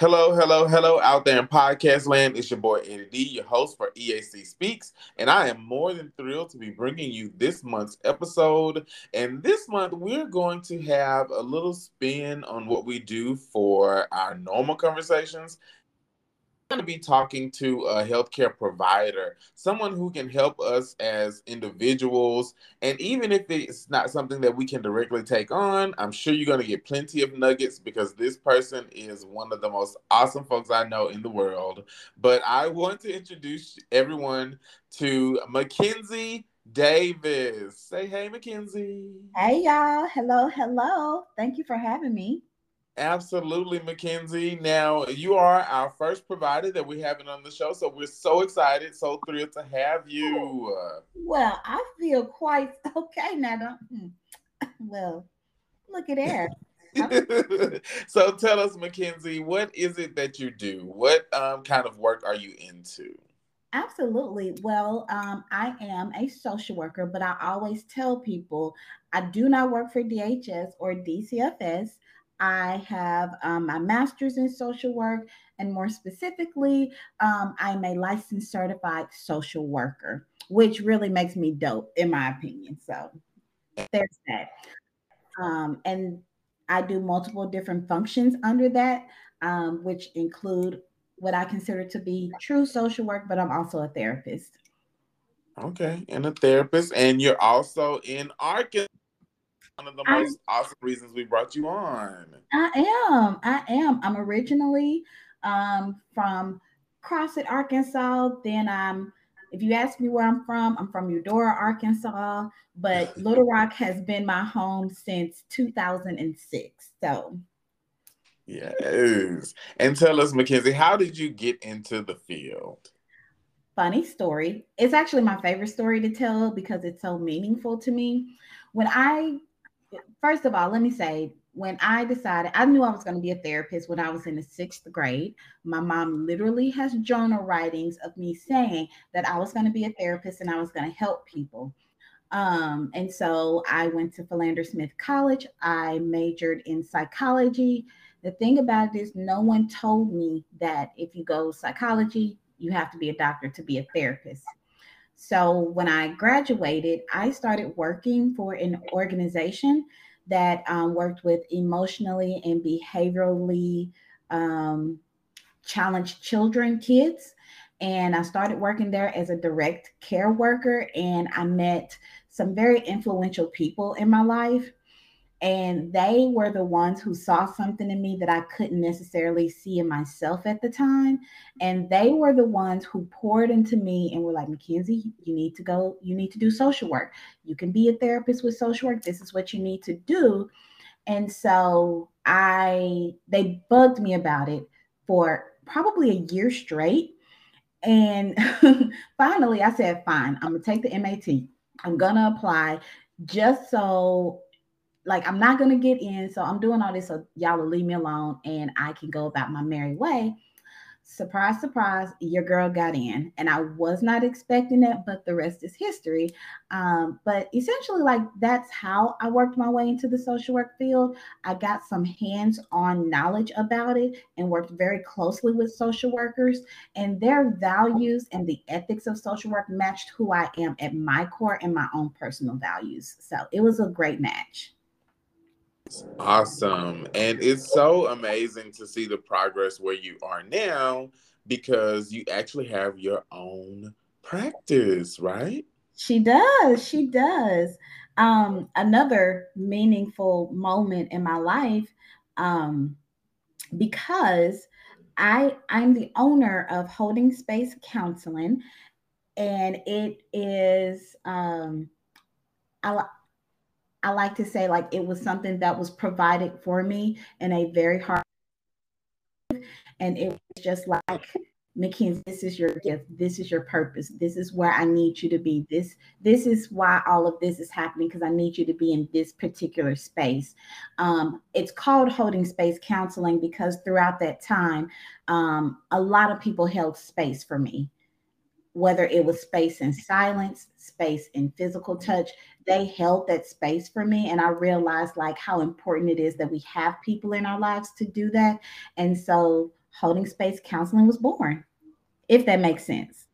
Hello, hello, hello out there in podcast land. It's your boy Eddie D, your host for EAC Speaks, and I am more than thrilled to be bringing you this month's episode. And this month, we're going to have a little spin on what we do for our normal conversations going to be talking to a healthcare provider, someone who can help us as individuals. And even if it's not something that we can directly take on, I'm sure you're going to get plenty of nuggets because this person is one of the most awesome folks I know in the world. But I want to introduce everyone to Mackenzi Davis. Say hey, Mackenzi. Hey, y'all. Hello, hello. Thank you for having me. Absolutely, Mackenzi. Now, you are our first provider that we have on the show, so we're so excited, so thrilled to have you. Well, I feel quite okay now. Hmm. Well, look at that. so tell us, Mackenzi, what is it that you do? What um, kind of work are you into? Absolutely. Well, um, I am a social worker, but I always tell people I do not work for DHS or DCFS. I have um, my master's in social work, and more specifically, um, I'm a licensed certified social worker, which really makes me dope, in my opinion. So there's that. Um, and I do multiple different functions under that, um, which include what I consider to be true social work, but I'm also a therapist. Okay, and a therapist, and you're also in Arkansas one of the most awesome reasons we brought you on. I am. I am. I'm originally um, from Crossett, Arkansas. Then I'm, if you ask me where I'm from, I'm from Eudora, Arkansas. But Little Rock has been my home since 2006. So. Yes. And tell us, Mackenzi, how did you get into the field? Funny story. It's actually my favorite story to tell because it's so meaningful to me. When I first of all, let me say, when I decided, I knew I was going to be a therapist when I was in the sixth grade. My mom literally has journal writings of me saying that I was going to be a therapist and I was going to help people. Um, and so I went to Philander Smith College. I majored in psychology. The thing about it is, no one told me that if you go psychology, you have to be a doctor to be a therapist. So when I graduated, I started working for an organization that um, worked with emotionally and behaviorally um, challenged children, kids. And I started working there as a direct care worker. And I met some very influential people in my life and they were the ones who saw something in me that I couldn't necessarily see in myself at the time. And they were the ones who poured into me and were like, Mackenzi, you need to go, you need to do social work. You can be a therapist with social work. This is what you need to do. And so I, they bugged me about it for probably a year straight. And finally, I said, fine, I'm going to take the MAT. I'm going to apply just so like I'm not gonna get in, so I'm doing all this so y'all will leave me alone and I can go about my merry way. Surprise, surprise, your girl got in, and I was not expecting it, but the rest is history. Um, but essentially, like that's how I worked my way into the social work field. I got some hands-on knowledge about it and worked very closely with social workers, and their values and the ethics of social work matched who I am at my core and my own personal values. So it was a great match. Awesome. And it's so amazing to see the progress where you are now because you actually have your own practice, right? She does. She does. Um, another meaningful moment in my life um, because I I'm the owner of Holding Space Counseling, and it is um, I I like to say like it was something that was provided for me in a very hard and it was just like Mackenzi, this is your gift. This is your purpose. This is where I need you to be. This this is why all of this is happening because I need you to be in this particular space. Um, it's called holding space counseling because throughout that time, um, a lot of people held space for me whether it was space and silence, space and physical touch, they held that space for me. And I realized like how important it is that we have people in our lives to do that. And so holding space counseling was born, if that makes sense.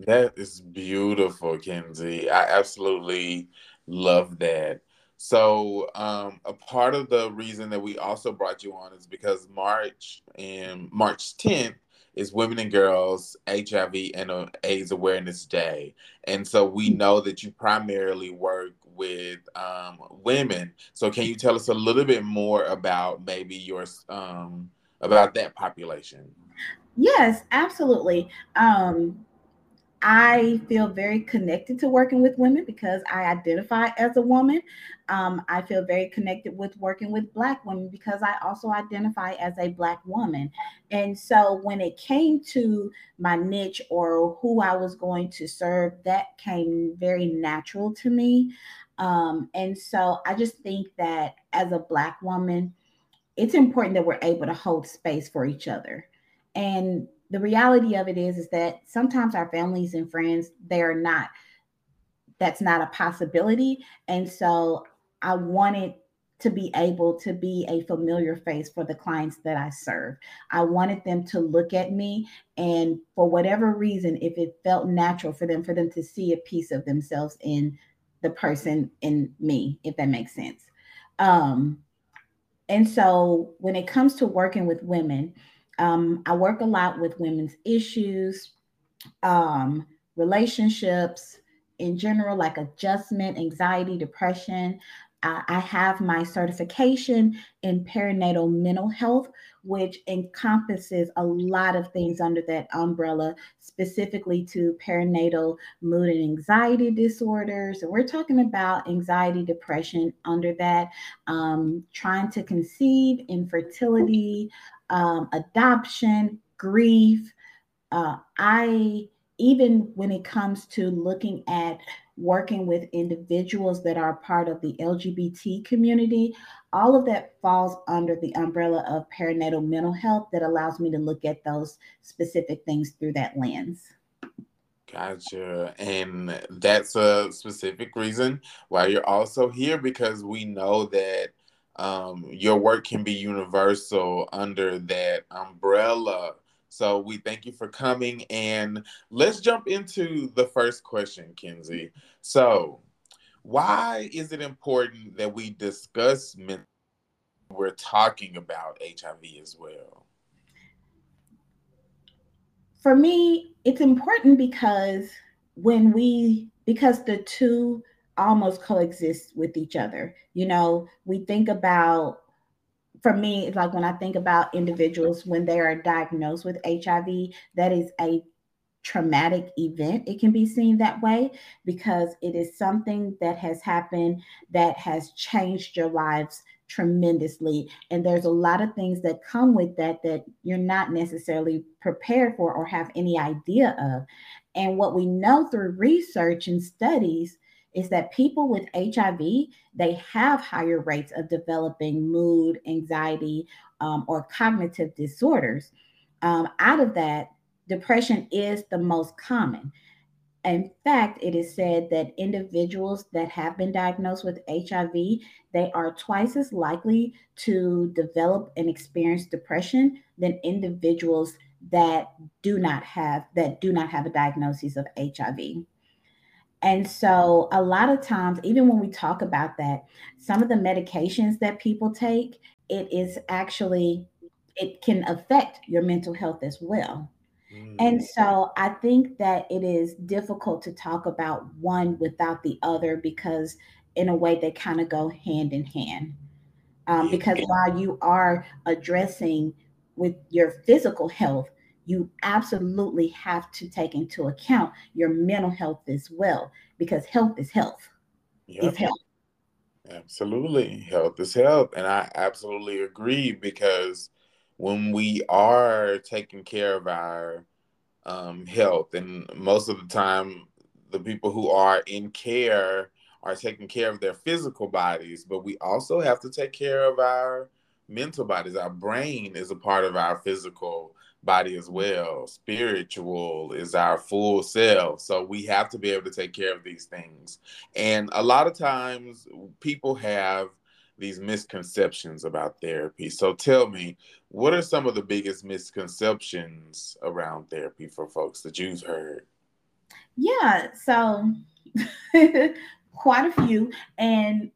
That is beautiful, Kenzi. I absolutely love that. So, um, a part of the reason that we also brought you on is because March and March 10th is Women and Girls HIV and AIDS Awareness Day. And so we know that you primarily work with um, women. So can you tell us a little bit more about maybe your um, about that population? Yes, absolutely. Um, I feel very connected to working with women because I identify as a woman. Um, I feel very connected with working with Black women because I also identify as a Black woman. And so when it came to my niche or who I was going to serve, that came very natural to me. Um, and so I just think that as a Black woman, it's important that we're able to hold space for each other. And the reality of it is is that sometimes our families and friends they are not that's not a possibility. And so i wanted to be able to be a familiar face for the clients that i serve. I wanted them to look at me and for whatever reason if it felt natural for them for them to see a piece of themselves in the person in me if that makes sense. Um and so when it comes to working with women um, I work a lot with women's issues, um, relationships in general, like adjustment, anxiety, depression. Uh, I have my certification in perinatal mental health, which encompasses a lot of things under that umbrella, specifically to perinatal mood and anxiety disorders. And we're talking about anxiety, depression under that, um, trying to conceive, infertility, um, adoption, grief. Uh, I even when it comes to looking at working with individuals that are part of the LGBT community, all of that falls under the umbrella of perinatal mental health that allows me to look at those specific things through that lens. Gotcha. And that's a specific reason why you're also here because we know that um, your work can be universal under that umbrella. So we thank you for coming. And let's jump into the first question, Kenzi. So, why is it important that we discuss mental? We're talking about HIV as well. For me, it's important because when we, because the two almost coexist with each other. You know, we think about for me, it's like when I think about individuals when they are diagnosed with HIV, that is a traumatic event. It can be seen that way because it is something that has happened that has changed your lives tremendously. And there's a lot of things that come with that that you're not necessarily prepared for or have any idea of. And what we know through research and studies is that people with HIV they have higher rates of developing mood, anxiety, um, or cognitive disorders. Um, out of that, depression is the most common. In fact, it is said that individuals that have been diagnosed with HIV, they are twice as likely to develop and experience depression than individuals that do not have that do not have a diagnosis of HIV. And so, a lot of times, even when we talk about that, some of the medications that people take, it is actually, it can affect your mental health as well. Mm. And so, I think that it is difficult to talk about one without the other because, in a way, they kind of go hand in hand. Um, because while you are addressing with your physical health, you absolutely have to take into account your mental health as well, because health is health. Yep. It's health. Absolutely. Health is health. And I absolutely agree because when we are taking care of our um, health, and most of the time, the people who are in care are taking care of their physical bodies, but we also have to take care of our mental bodies. Our brain is a part of our physical body as well. Spiritual is our full self. So we have to be able to take care of these things. And a lot of times people have these misconceptions about therapy. So tell me, what are some of the biggest misconceptions around therapy for folks that you've heard? Yeah, so quite a few. And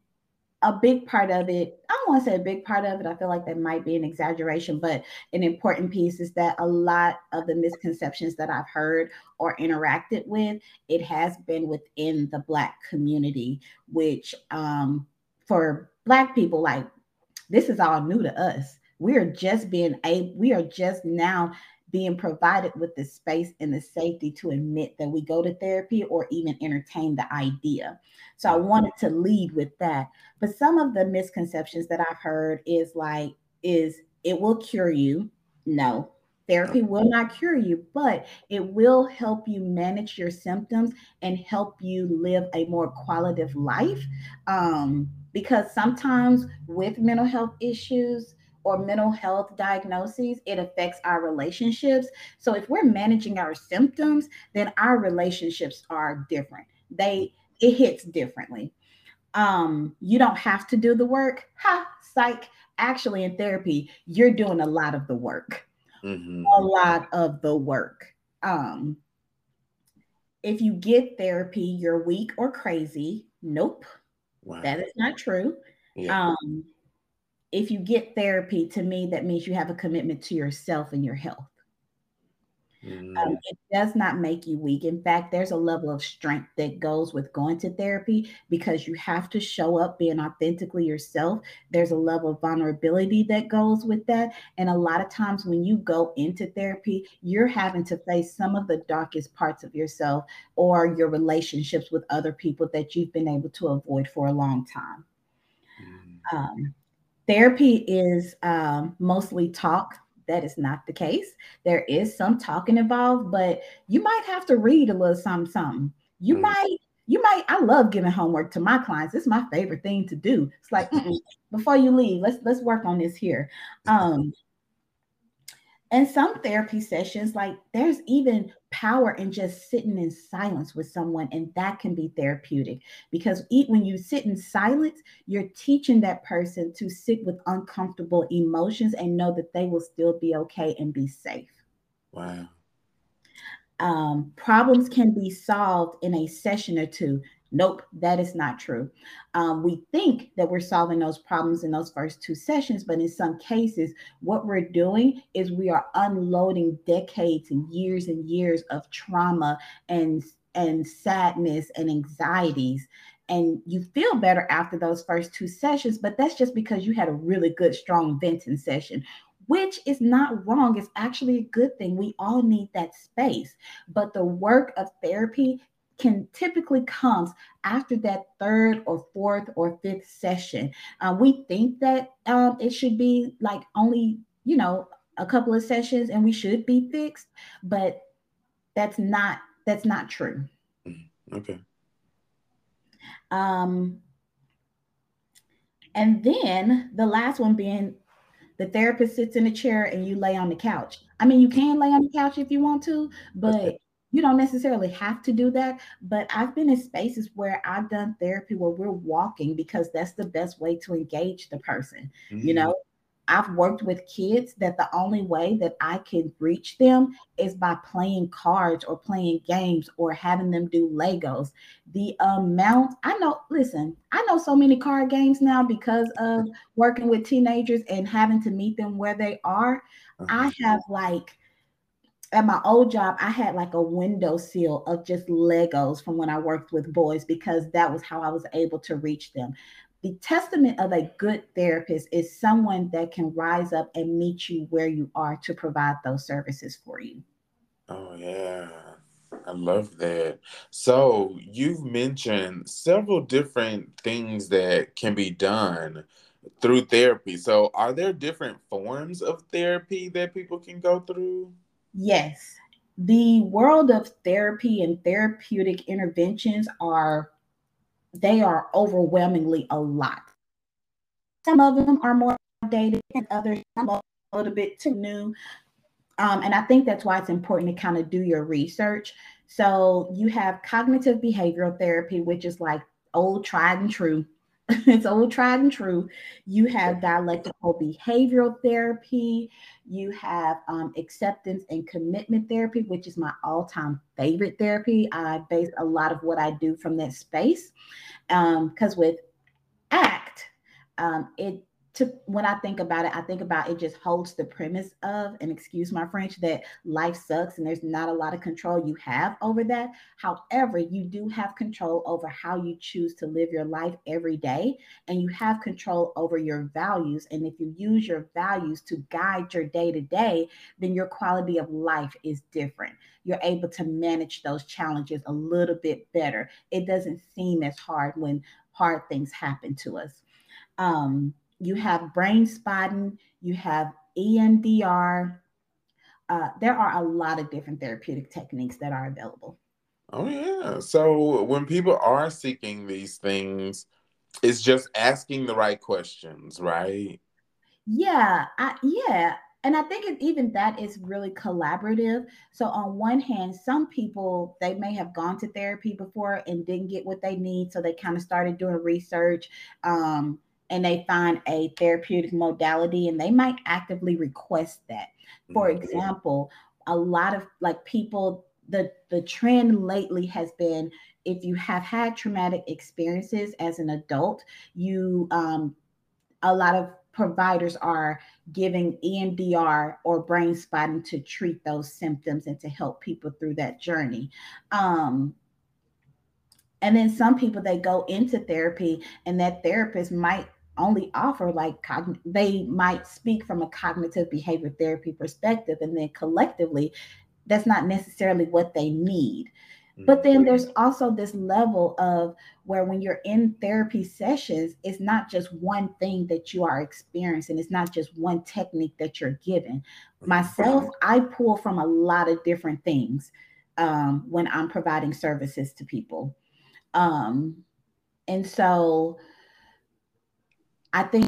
a big part of it, I don't want to say a big part of it, I feel like that might be an exaggeration, but an important piece is that a lot of the misconceptions that I've heard or interacted with, it has been within the Black community, which um, for Black people, like this is all new to us. We are just being a, we are just now being provided with the space and the safety to admit that we go to therapy or even entertain the idea. So I mm-hmm. wanted to lead with that. But some of the misconceptions that I've heard is like, is it will cure you. No, therapy will not cure you, but it will help you manage your symptoms and help you live a more qualitative life. Um, because sometimes with mental health issues, or mental health diagnoses, it affects our relationships. So if we're managing our symptoms, then our relationships are different. They it hits differently. Um, you don't have to do the work. Ha, psych. Actually, in therapy, you're doing a lot of the work. Mm-hmm. A lot of the work. Um, if you get therapy, you're weak or crazy. Nope. Wow. That is not true. Yeah. Um, if you get therapy, to me, that means you have a commitment to yourself and your health. Mm. Um, it does not make you weak. In fact, there's a level of strength that goes with going to therapy because you have to show up being authentically yourself. There's a level of vulnerability that goes with that. And a lot of times when you go into therapy, you're having to face some of the darkest parts of yourself or your relationships with other people that you've been able to avoid for a long time. Mm. Um, Therapy is um, mostly talk. That is not the case. There is some talking involved, but you might have to read a little something, something. You mm. might, you might. I love giving homework to my clients. It's my favorite thing to do. It's like before you leave, let's let's work on this here. Um, and some therapy sessions, like there's even power in just sitting in silence with someone, and that can be therapeutic because when you sit in silence, you're teaching that person to sit with uncomfortable emotions and know that they will still be okay and be safe. Wow. Um, problems can be solved in a session or two. Nope, that is not true. Um, we think that we're solving those problems in those first two sessions, but in some cases, what we're doing is we are unloading decades and years and years of trauma and and sadness and anxieties and you feel better after those first two sessions but that's just because you had a really good strong venting session which is not wrong. It's actually a good thing. We all need that space. But the work of therapy can typically comes after that third or fourth or fifth session. Uh, we think that um, it should be like only, you know, a couple of sessions and we should be fixed, but that's not that's not true. Mm-hmm. Okay. Um, and then the last one being the therapist sits in a chair and you lay on the couch. I mean, you can lay on the couch if you want to, but okay you don't necessarily have to do that but i've been in spaces where i've done therapy where we're walking because that's the best way to engage the person mm-hmm. you know i've worked with kids that the only way that i can reach them is by playing cards or playing games or having them do legos the amount i know listen i know so many card games now because of working with teenagers and having to meet them where they are uh-huh. i have like at my old job, I had like a window seal of just Legos from when I worked with boys because that was how I was able to reach them. The testament of a good therapist is someone that can rise up and meet you where you are to provide those services for you. Oh, yeah. I love that. So, you've mentioned several different things that can be done through therapy. So, are there different forms of therapy that people can go through? Yes. The world of therapy and therapeutic interventions are they are overwhelmingly a lot. Some of them are more dated and others a little bit too new. Um, and I think that's why it's important to kind of do your research. So you have cognitive behavioral therapy, which is like old tried and true it's old tried and true. You have dialectical behavioral therapy. You have um, acceptance and commitment therapy, which is my all time favorite therapy. I base a lot of what I do from that space. Because um, with ACT, um, it to when I think about it, I think about it just holds the premise of, and excuse my French, that life sucks and there's not a lot of control you have over that. However, you do have control over how you choose to live your life every day, and you have control over your values. And if you use your values to guide your day to day, then your quality of life is different. You're able to manage those challenges a little bit better. It doesn't seem as hard when hard things happen to us. Um, you have brain spotting, you have EMDR. Uh, there are a lot of different therapeutic techniques that are available. Oh yeah. So when people are seeking these things, it's just asking the right questions, right? Yeah, I, yeah. And I think it, even that is really collaborative. So on one hand, some people they may have gone to therapy before and didn't get what they need, so they kind of started doing research. Um, and they find a therapeutic modality and they might actively request that. For mm-hmm. example, a lot of like people the the trend lately has been if you have had traumatic experiences as an adult, you um a lot of providers are giving EMDR or brain spotting to treat those symptoms and to help people through that journey. Um, and then some people they go into therapy and that therapist might only offer like cogn- they might speak from a cognitive behavior therapy perspective and then collectively that's not necessarily what they need. But then mm-hmm. there's also this level of where when you're in therapy sessions it's not just one thing that you are experiencing it's not just one technique that you're given. Myself i pull from a lot of different things um, when i'm providing services to people. Um, and so I think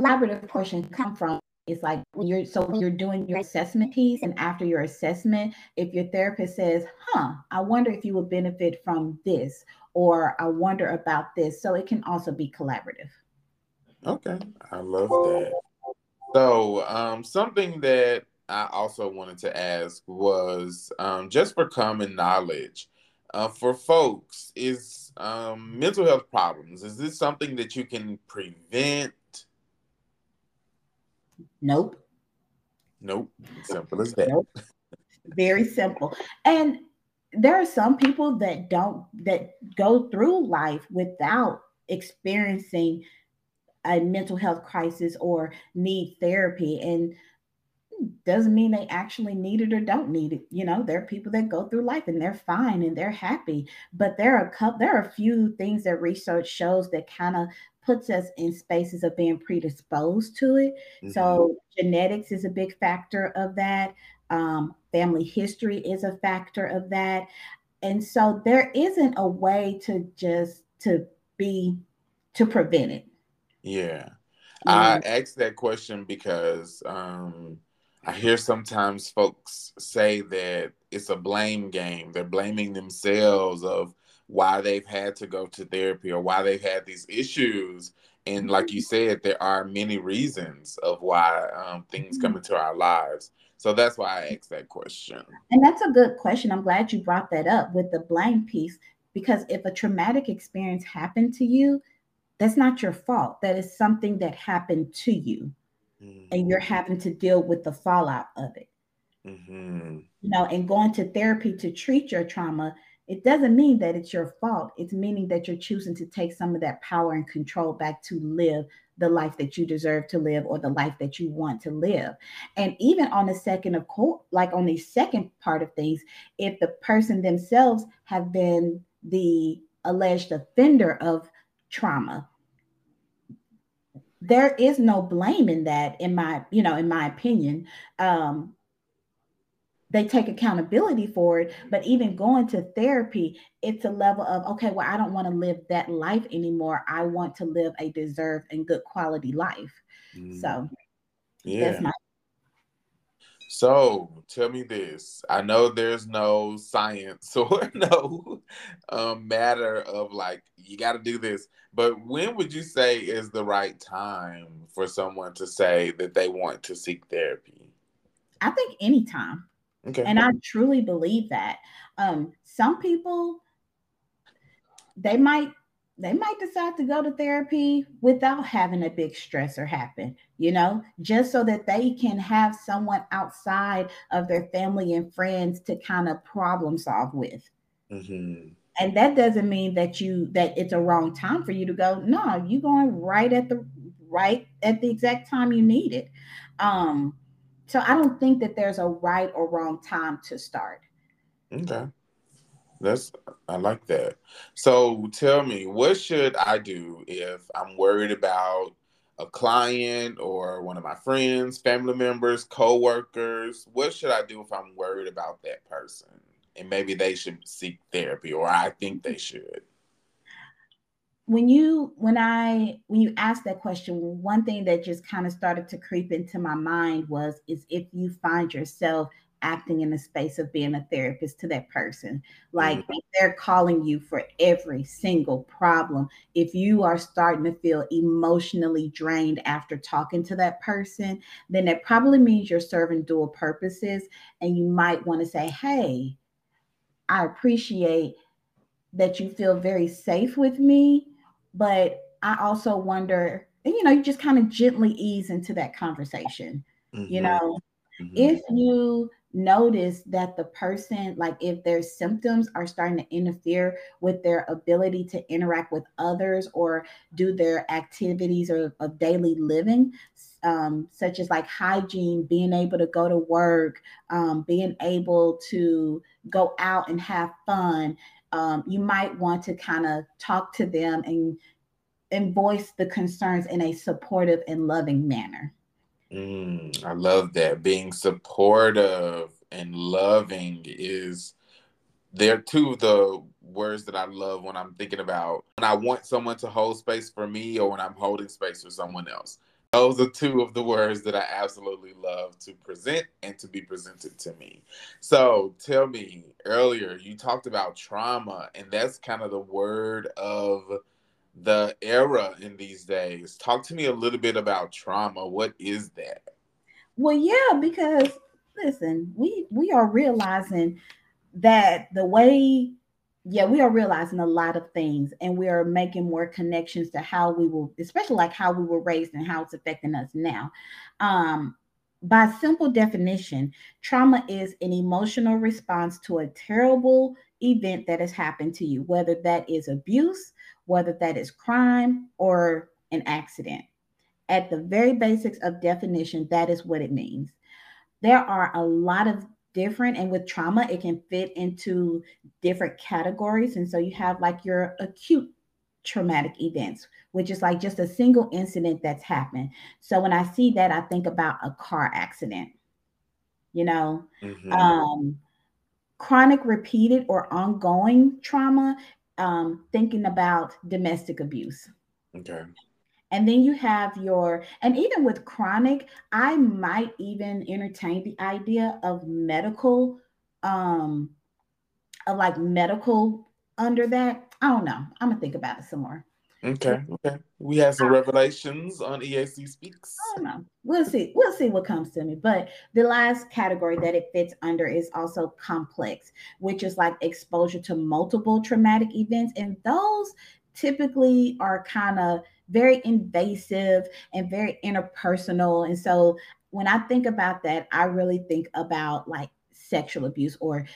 collaborative portion come from is like when you're so when you're doing your assessment piece and after your assessment, if your therapist says, huh, I wonder if you would benefit from this, or I wonder about this. So it can also be collaborative. Okay. I love that. So um something that I also wanted to ask was um, just for common knowledge uh, for folks is um, mental health problems. Is this something that you can prevent? Nope. Nope. Simple as that. Nope. Very simple. And there are some people that don't that go through life without experiencing a mental health crisis or need therapy and doesn't mean they actually need it or don't need it. You know, there are people that go through life and they're fine and they're happy. But there are a couple, there are a few things that research shows that kind of puts us in spaces of being predisposed to it. Mm-hmm. So genetics is a big factor of that. Um, family history is a factor of that. And so there isn't a way to just to be to prevent it. Yeah. I asked that question because um I hear sometimes folks say that it's a blame game. They're blaming themselves of why they've had to go to therapy or why they've had these issues. And like you said, there are many reasons of why um, things come into our lives. So that's why I asked that question. And that's a good question. I'm glad you brought that up with the blame piece because if a traumatic experience happened to you, that's not your fault. That is something that happened to you mm-hmm. and you're having to deal with the fallout of it. Mm-hmm. You know, and going to therapy to treat your trauma, it doesn't mean that it's your fault. It's meaning that you're choosing to take some of that power and control back to live the life that you deserve to live or the life that you want to live. And even on the second of court, like on the second part of things, if the person themselves have been the alleged offender of trauma, there is no blame in that in my you know in my opinion. Um they take accountability for it but even going to therapy it's a level of okay well i don't want to live that life anymore. I want to live a deserved and good quality life. Mm. so yeah. my- So tell me this. I know there's no science or no um, matter of like, you got to do this. But when would you say is the right time for someone to say that they want to seek therapy? I think anytime. Okay. And I truly believe that. Um, some people, they might they might decide to go to therapy without having a big stressor happen, you know, just so that they can have someone outside of their family and friends to kind of problem solve with. Mm-hmm. And that doesn't mean that you that it's a wrong time for you to go. No, you're going right at the right at the exact time you need it. Um, so I don't think that there's a right or wrong time to start. Okay. That's I like that. So tell me, what should I do if I'm worried about a client or one of my friends, family members, co-workers? What should I do if I'm worried about that person? And maybe they should seek therapy or I think they should. When you when I when you asked that question, one thing that just kind of started to creep into my mind was is if you find yourself acting in the space of being a therapist to that person. Like mm-hmm. they're calling you for every single problem. If you are starting to feel emotionally drained after talking to that person, then that probably means you're serving dual purposes. And you might want to say, Hey, I appreciate that you feel very safe with me, but I also wonder, and you know, you just kind of gently ease into that conversation. Mm-hmm. You know, mm-hmm. if you notice that the person, like if their symptoms are starting to interfere with their ability to interact with others or do their activities of, of daily living, um, such as like hygiene, being able to go to work, um, being able to go out and have fun, um, you might want to kind of talk to them and and voice the concerns in a supportive and loving manner. Mm, I love that. Being supportive and loving is they're two of the words that I love when I'm thinking about when I want someone to hold space for me or when I'm holding space for someone else. Those are two of the words that I absolutely love to present and to be presented to me. So tell me earlier, you talked about trauma, and that's kind of the word of the era in these days. Talk to me a little bit about trauma. What is that? Well, yeah, because listen, we we are realizing that the way yeah, we are realizing a lot of things and we are making more connections to how we will, especially like how we were raised and how it's affecting us now. Um, by simple definition, trauma is an emotional response to a terrible event that has happened to you, whether that is abuse, whether that is crime or an accident. At the very basics of definition, that is what it means. There are a lot of different, and with trauma, it can fit into different categories. And so you have like your acute traumatic events, which is like just a single incident that's happened. So when I see that, I think about a car accident, you know. Mm-hmm. Um, chronic, repeated, or ongoing trauma um, thinking about domestic abuse. Okay. And then you have your, and even with chronic, I might even entertain the idea of medical, um, of like medical under that. I don't know. I'm gonna think about it some more. Okay, okay. We have some revelations on EAC Speaks. I don't know. We'll see. We'll see what comes to me. But the last category that it fits under is also complex, which is like exposure to multiple traumatic events. And those typically are kind of very invasive and very interpersonal. And so when I think about that, I really think about like sexual abuse or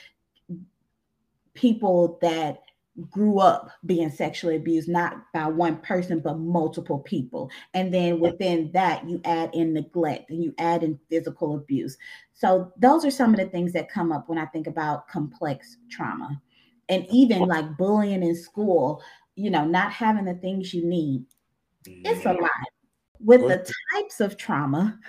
people that grew up being sexually abused not by one person but multiple people. And then within that you add in neglect and you add in physical abuse. So those are some of the things that come up when i think about complex trauma. And even like bullying in school you know not having the things you need it's a mm-hmm. lot. With the types of trauma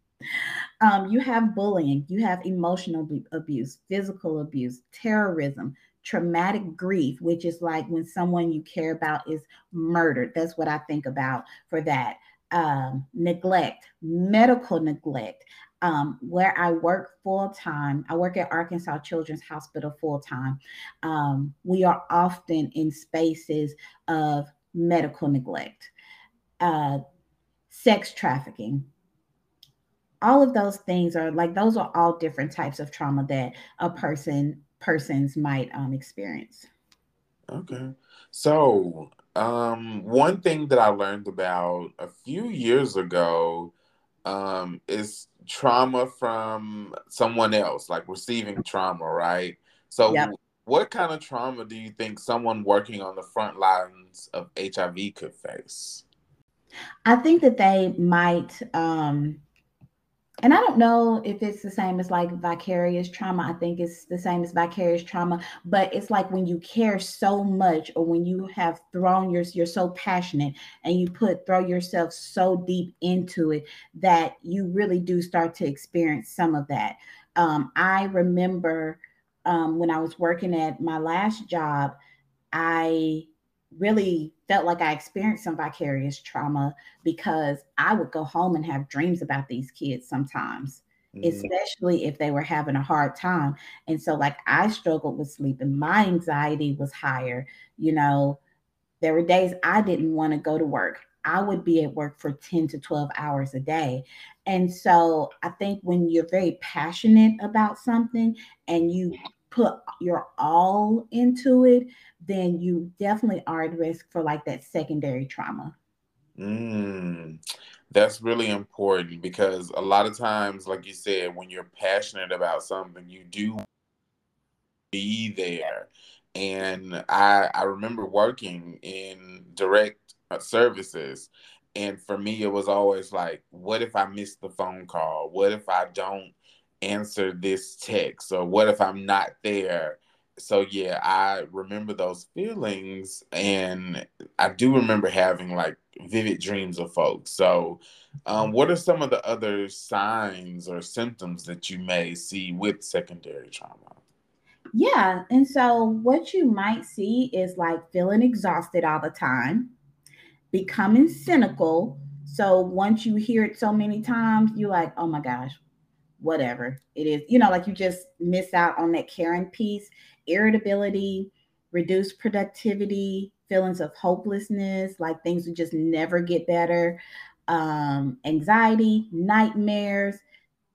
um, you have bullying you have emotional abuse physical abuse terrorism traumatic grief, which is like when someone you care about is murdered. That's what I think about for that. um, neglect, medical neglect. Um, where I work full time, I work at Arkansas Children's Hospital full time. Um, we are often in spaces of medical neglect, uh, sex trafficking. All of those things are like those are all different types of trauma that a person persons might um, experience. Okay, so um, one thing that I learned about a few years ago um, is trauma from someone else, like receiving trauma, right? So, yep. what kind of trauma do you think someone working on the front lines of HIV could face? I think that they might um, and I don't know if it's the same as like vicarious trauma. I think it's the same as vicarious trauma, but it's like when you care so much or when you have thrown your you're so passionate and you put throw yourself so deep into it that you really do start to experience some of that. Um, I remember um, when I was working at my last job, I really felt like I experienced some vicarious trauma because I would go home and have dreams about these kids sometimes, mm-hmm. especially if they were having a hard time. And so, like, I struggled with sleep and my anxiety was higher. You know, there were days I didn't want to go to work. I would be at work for 10 to 12 hours a day. And so I think when you're very passionate about something and you put your all into it, then you definitely are at risk for like that secondary trauma. Mm, that's really important because a lot of times, like you said, when you're passionate about something, you do be there. And I I remember working in direct uh, services and for me it was always like what if i miss the phone call what if i don't answer this text or what if i'm not there? So yeah i remember those feelings and i do remember having like vivid dreams of folks. So um, what are some of the other signs or symptoms that you may see with secondary trauma? Yeah and so what you might see is like feeling exhausted all the time becoming cynical. So once you hear it so many times you're like oh my gosh whatever it is. You know, like you just miss out on that caring piece, irritability, reduced productivity, feelings of hopelessness, like things would just never get better, um, anxiety, nightmares,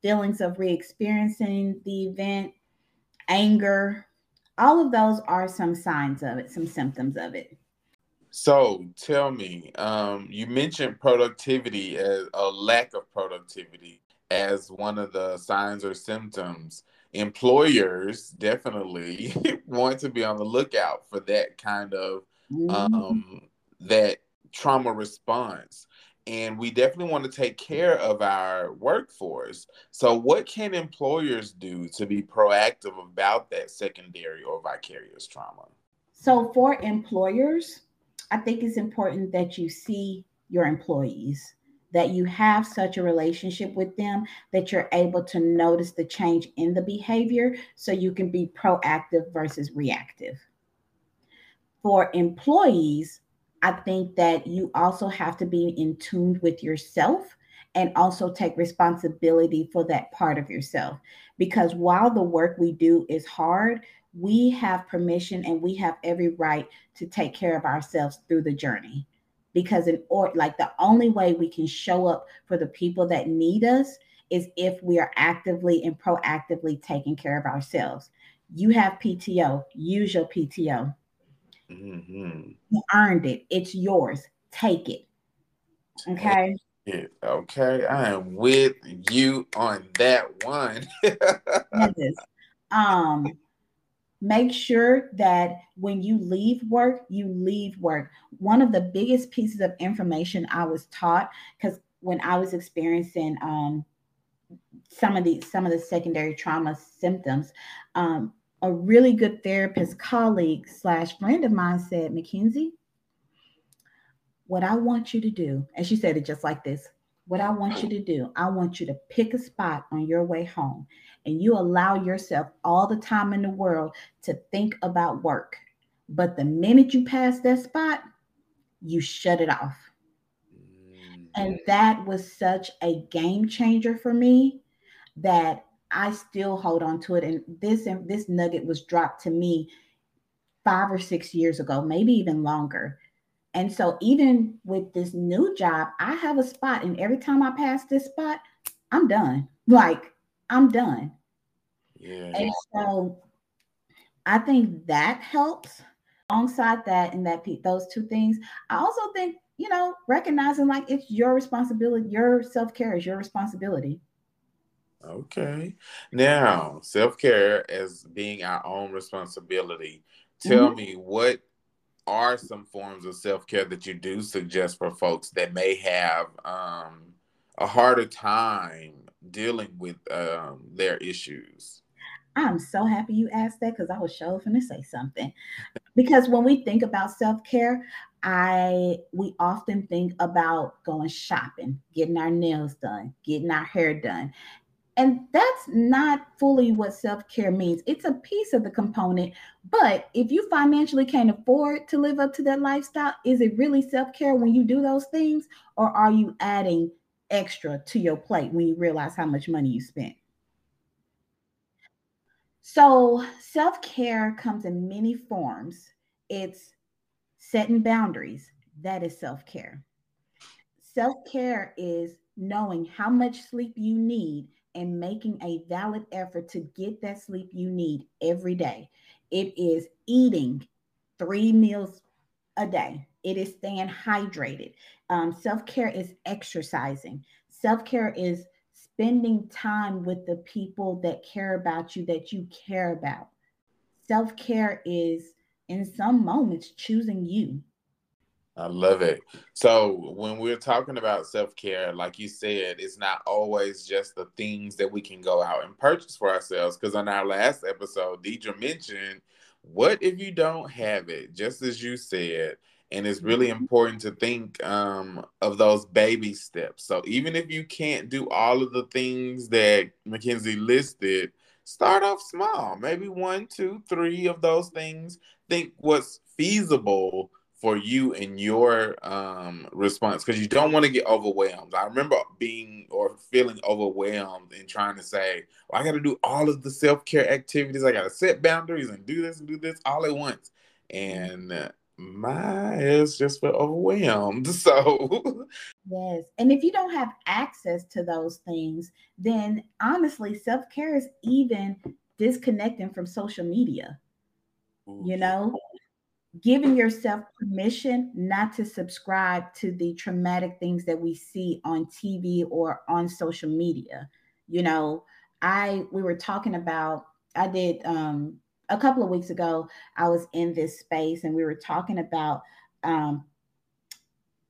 feelings of re experiencing the event, anger. All of those are some signs of it, some symptoms of it. So tell me, um, you mentioned productivity as a lack of productivity as one of the signs or symptoms, employers definitely want to be on the lookout for that kind of mm-hmm. um, that trauma response. And we definitely want to take care of our workforce. So, what can employers do to be proactive about that secondary or vicarious trauma? So, for employers, I think it's important that you see your employees that you have such a relationship with them that you're able to notice the change in the behavior so you can be proactive versus reactive. For employees, I think that you also have to be in tune with yourself and also take responsibility for that part of yourself. Because while the work we do is hard, we have permission and we have every right to take care of ourselves through the journey because in or like the only way we can show up for the people that need us is if we are actively and proactively taking care of ourselves. You have PTO, use your PTO. Mm-hmm. You earned it, it's yours. Take it. Okay. Okay, I am with you on that one. yes. Um, make sure that when you leave work, you leave work. One of the biggest pieces of information I was taught, because when I was experiencing um, some of the some of the secondary trauma symptoms, um, a really good therapist colleague slash friend of mine said, Mackenzi, what I want you to do, and she said it just like this what I want you to do, I want you to pick a spot on your way home and you allow yourself all the time in the world to think about work. But the minute you pass that spot, you shut it off. And mm-hmm. that was such a game changer for me that I still hold on to it. And this and this nugget was dropped to me five or six years ago, maybe even longer. And so even with this new job, I have a spot, and every time I pass this spot, I'm done. Like I'm done. Yeah. And so I think that helps. Alongside that, and that those two things, I also think you know recognizing like it's your responsibility. Your self care is your responsibility. Okay. Now, self care as being our own responsibility. Tell mm-hmm. me what are some forms of self care that you do suggest for folks that may have um, a harder time dealing with um, their issues? I'm so happy you asked that because I was sure going to say something. Because when we think about self care, I we often think about going shopping, getting our nails done, getting our hair done, and that's not fully what self care means. It's a piece of the component. But if you financially can't afford to live up to that lifestyle, is it really self care when you do those things? Or are you adding extra to your plate when you realize how much money you spent? So, self care comes in many forms. It's setting boundaries, that is self care. Self care is knowing how much sleep you need and making a valid effort to get that sleep you need every day. It is eating three meals a day. It is staying hydrated. Um, Self care is exercising. Self care is spending time with the people that care about you, that you care about. Self care is, in some moments, choosing you. I love it. So when we're talking about self-care, like you said, it's not always just the things that we can go out and purchase for ourselves. Because on our last episode, Deidre mentioned, what if you don't have it? Just as you said. And it's really mm-hmm. important to think um, of those baby steps. So even if you can't do all of the things that Mackenzi listed, start off small. Maybe one, two, three of those things. Think what's feasible for you and your um, response because you don't want to get overwhelmed. I remember being or feeling overwhelmed and trying to say, well, I got to do all of the self care activities. I got to set boundaries and do this and do this all at once. And my ass just felt overwhelmed. So, yes. And if you don't have access to those things, then honestly, self care is even disconnecting from social media. You know, giving yourself permission not to subscribe to the traumatic things that we see on TV or on social media. You know, I we were talking about I did um a couple of weeks ago I was in this space and we were talking about um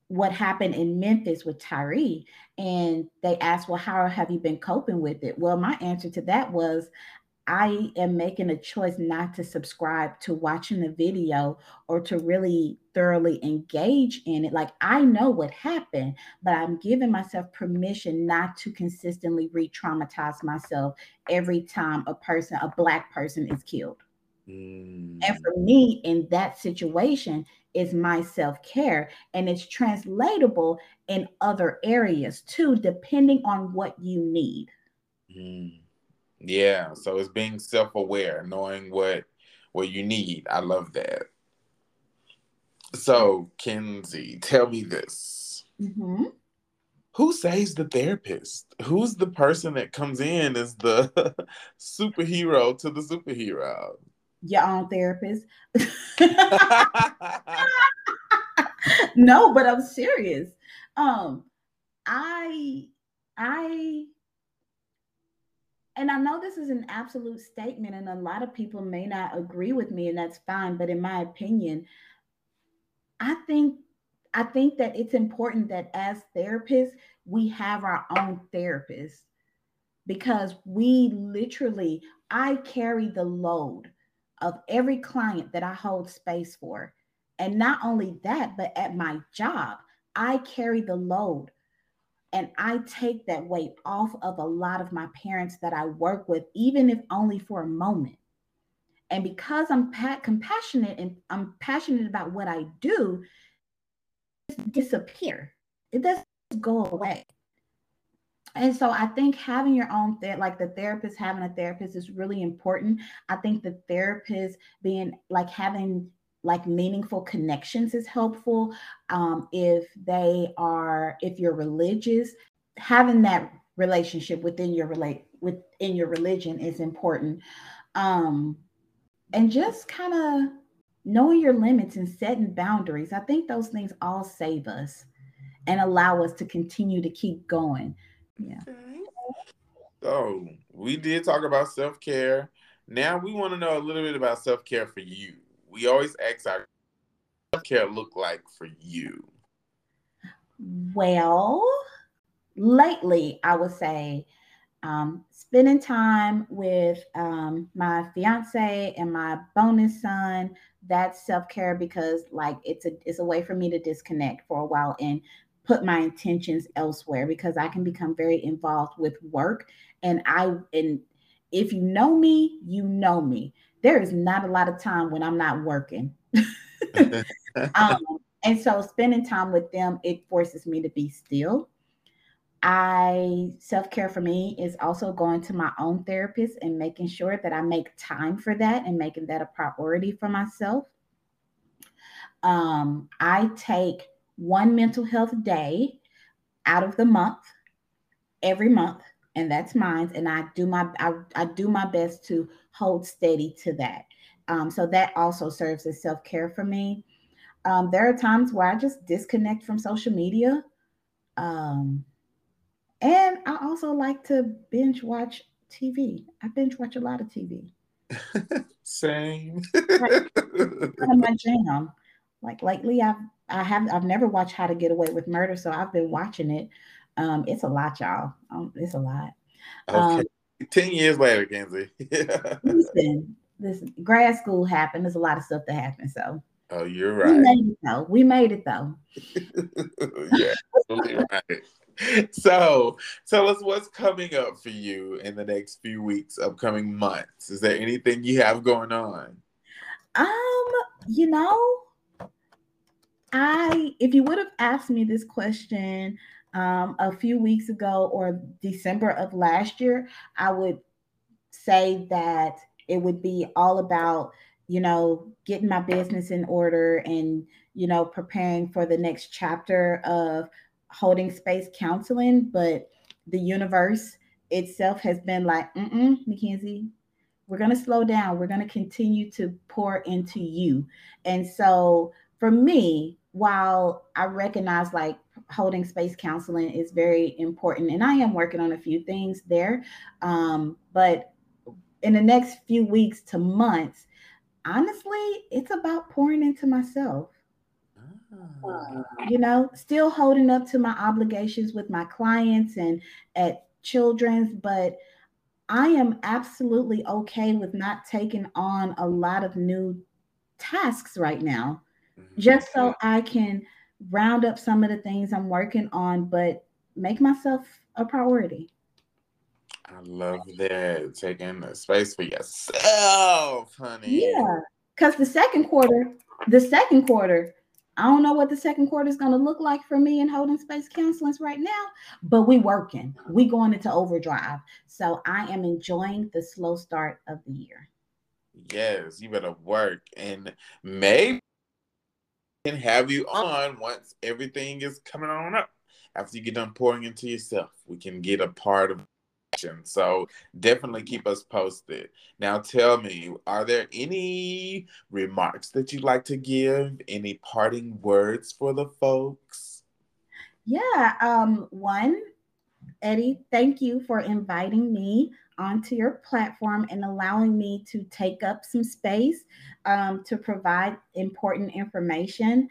what happened in Memphis with Tyree and they asked well how have you been coping with it? Well, my answer to that was I am making a choice not to subscribe to watching the video or to really thoroughly engage in it. Like I know what happened, but I'm giving myself permission not to consistently re traumatize myself every time a person, a Black person, is killed. Mm. And for me, in that situation, is my self care. And it's translatable in other areas too, depending on what you need. Mm. Yeah, so it's being self-aware, knowing what what you need. I love that. So, Kenzi, tell me this. Mm-hmm. Who saves the therapist? Who's the person that comes in as the superhero to the superhero? Your own therapist. no, but I'm serious. Um, I I and I know this is an absolute statement, and a lot of people may not agree with me, and that's fine. But in my opinion, I think I think that it's important that as therapists, we have our own therapist because we literally, I carry the load of every client that I hold space for. And not only that, but at my job, I carry the load and I take that weight off of a lot of my parents that I work with, even if only for a moment. And because I'm pa- compassionate and I'm passionate about what I do, it disappear. It doesn't go away. And so I think having your own ther- like the therapist having a therapist is really important. I think the therapist being like having like meaningful connections is helpful. Um, if they are, if you're religious, having that relationship within your relate within your religion is important. Um, and just kind of knowing your limits and setting boundaries. I think those things all save us and allow us to continue to keep going. Yeah. So we did talk about self care. Now we want to know a little bit about self care for you. We always ask our self care look like for you. Well, lately I would say um, spending time with um, my fiance and my bonus son that's self-care because like it's a it's a way for me to disconnect for a while and put my intentions elsewhere because I can become very involved with work and I and if you know me, you know me. There is not a lot of time when I'm not working. um, and so spending time with them, it forces me to be still. I self care for me is also going to my own therapist and making sure that I make time for that and making that a priority for myself. Um, I take one mental health day out of the month every month and that's mine and i do my i, I do my best to hold steady to that um, so that also serves as self-care for me um, there are times where i just disconnect from social media um, and i also like to binge watch tv i binge watch a lot of tv same my jam like lately i've I have I've never watched How to Get Away with Murder, so I've been watching it. Um, it's a lot, y'all. Um, it's a lot. Okay. Um, Ten years later, Kenzi. listen, listen, grad school happened. There's a lot of stuff that happened. So Oh, you're right. We made it though. We made it though. yeah, absolutely right. So tell us what's coming up for you in the next few weeks, upcoming months. Is there anything you have going on? Um, you know, I, if you would have asked me this question um, a few weeks ago or December of last year, I would say that it would be all about, you know, getting my business in order and, you know, preparing for the next chapter of holding space counseling. But the universe itself has been like, mm Mackenzi, we're going to slow down. We're going to continue to pour into you. And so for me, while I recognize like holding space counseling is very important, and I am working on a few things there, um, but in the next few weeks to months, honestly, it's about pouring into myself. Ah. You know, still holding up to my obligations with my clients and at children's, but I am absolutely okay with not taking on a lot of new tasks right now Mm-hmm. just so I can round up some of the things I'm working on, but make myself a priority. I love that taking the space for yourself, honey. Yeah, because the second quarter, the second quarter, I don't know what the second quarter is going to look like for me in holding space counseling right now, but we working. We going into overdrive. So I am enjoying the slow start of the year. Yes, you better work and maybe can have you on once everything is coming on up. After you get done pouring into yourself, we can get a part of action. So definitely keep us posted. Now tell me, are there any remarks that you'd like to give? Any parting words for the folks? Yeah, um, one, Eddie, thank you for inviting me onto your platform and allowing me to take up some space um, to provide important information.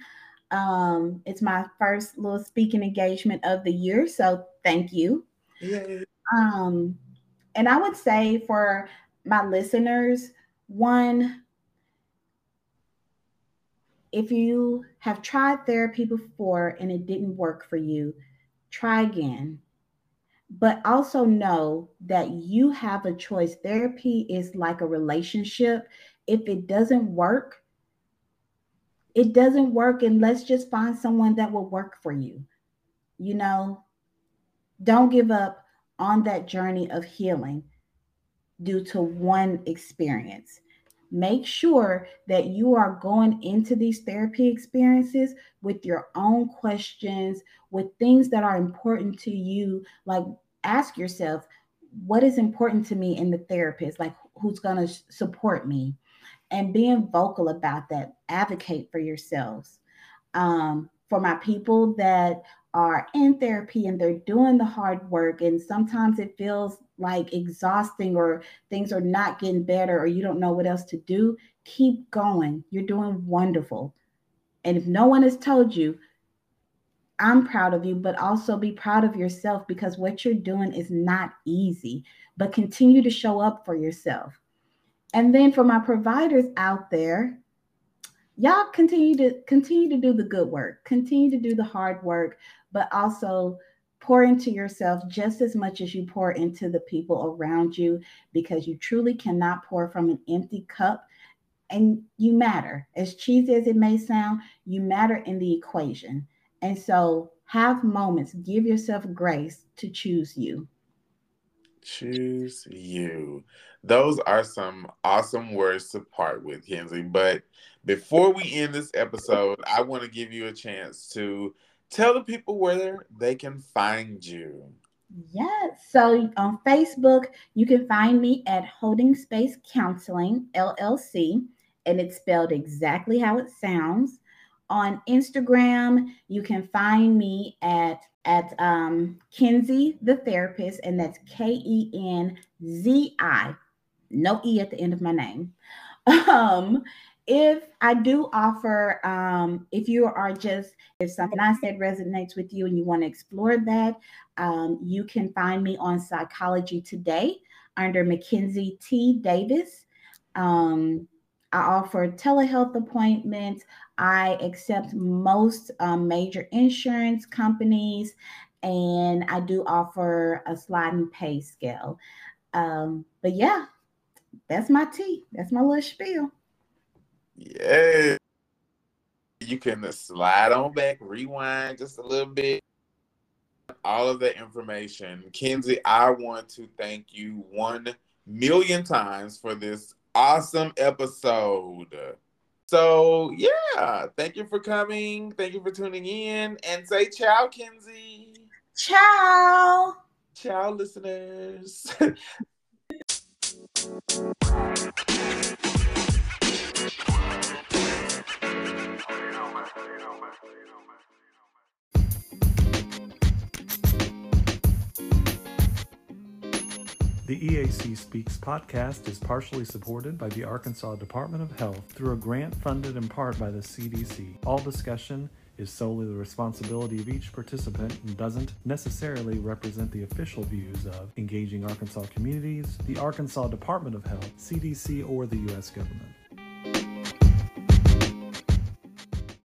Um, it's my first little speaking engagement of the year, so thank you. Yeah. Um, and I would say for my listeners, one, if you have tried therapy before and it didn't work for you, try again but also know that you have a choice. Therapy is like a relationship. If it doesn't work, it doesn't work, and let's just find someone that will work for you. you know, don't give up on that journey of healing due to one experience. Make sure that you are going into these therapy experiences with your own questions, with things that are important to you. Like, ask yourself, what is important to me in the therapist? Like, who's going to support me? And being vocal about that, advocate for yourselves. Um, for my people that are in therapy and they're doing the hard work and sometimes it feels like exhausting or things are not getting better or you don't know what else to do keep going. You're doing wonderful. And if no one has told you i'm proud of you but also be proud of yourself because what you're doing is not easy but continue to show up for yourself. And then for my providers out there y'all continue to continue to do the good work continue to do the hard work but also pour into yourself just as much as you pour into the people around you because you truly cannot pour from an empty cup. And you matter. As cheesy as it may sound you matter in the equation. And so have moments. Give yourself grace to choose you. Choose you. Those are some awesome words to part with kenzi. But before we end this episode, I want to give you a chance to tell the people where they can find you. Yes. So on Facebook, you can find me at Holding Space Counseling LLC, and it's spelled exactly how it sounds. On Instagram, you can find me at at um, Kenzi the therapist, and that's K E N Z I, no E at the end of my name. Um, if I do offer, um, if you are just, if something I said resonates with you and you want to explore that, um, you can find me on Psychology Today under Mackenzi T. Davis. Um, I offer telehealth appointments. I accept most um, major insurance companies, and I do offer a sliding pay scale. Um, but yeah, that's my tea. That's my little spiel. Yeah. You can slide on back, rewind just a little bit. All of the information. Kenzi, I want to thank you one million times for this awesome episode. So, yeah, thank you for coming. Thank you for tuning in. And say ciao, Kenzi. Ciao. Ciao, listeners. The EAC Speaks podcast is partially supported by the Arkansas Department of Health through a grant funded in part by the CDC. All discussion is solely the responsibility of each participant and doesn't necessarily represent the official views of Engaging Arkansas Communities, the Arkansas Department of Health, CDC, or the U.S. government.